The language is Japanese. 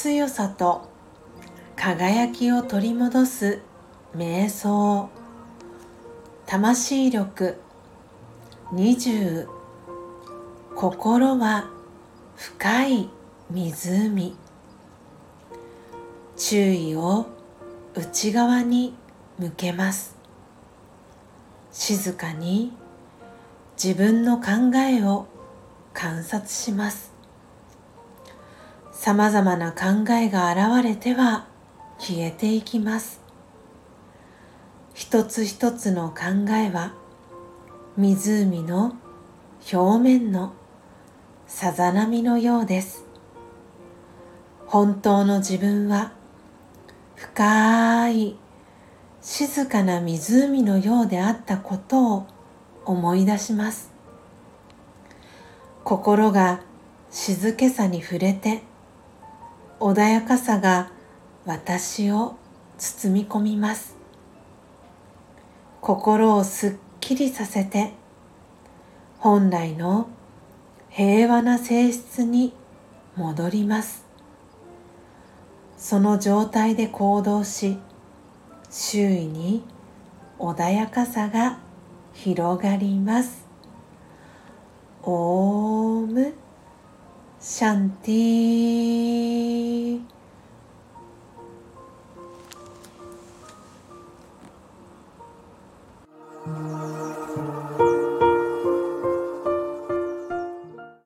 強さと輝きを取り戻す瞑想。魂力20心は深い湖。注意を内側に向けます。静かに自分の考えを観察します。さまざまな考えが現れては消えていきます。一つ一つの考えは湖の表面のさざ波のようです。本当の自分は深い静かな湖のようであったことを思い出します。心が静けさに触れて穏やかさが私を包み込みます。心をすっきりさせて本来の平和な性質に戻ります。その状態で行動し周囲に穏やかさが広がります。オームシャンティー。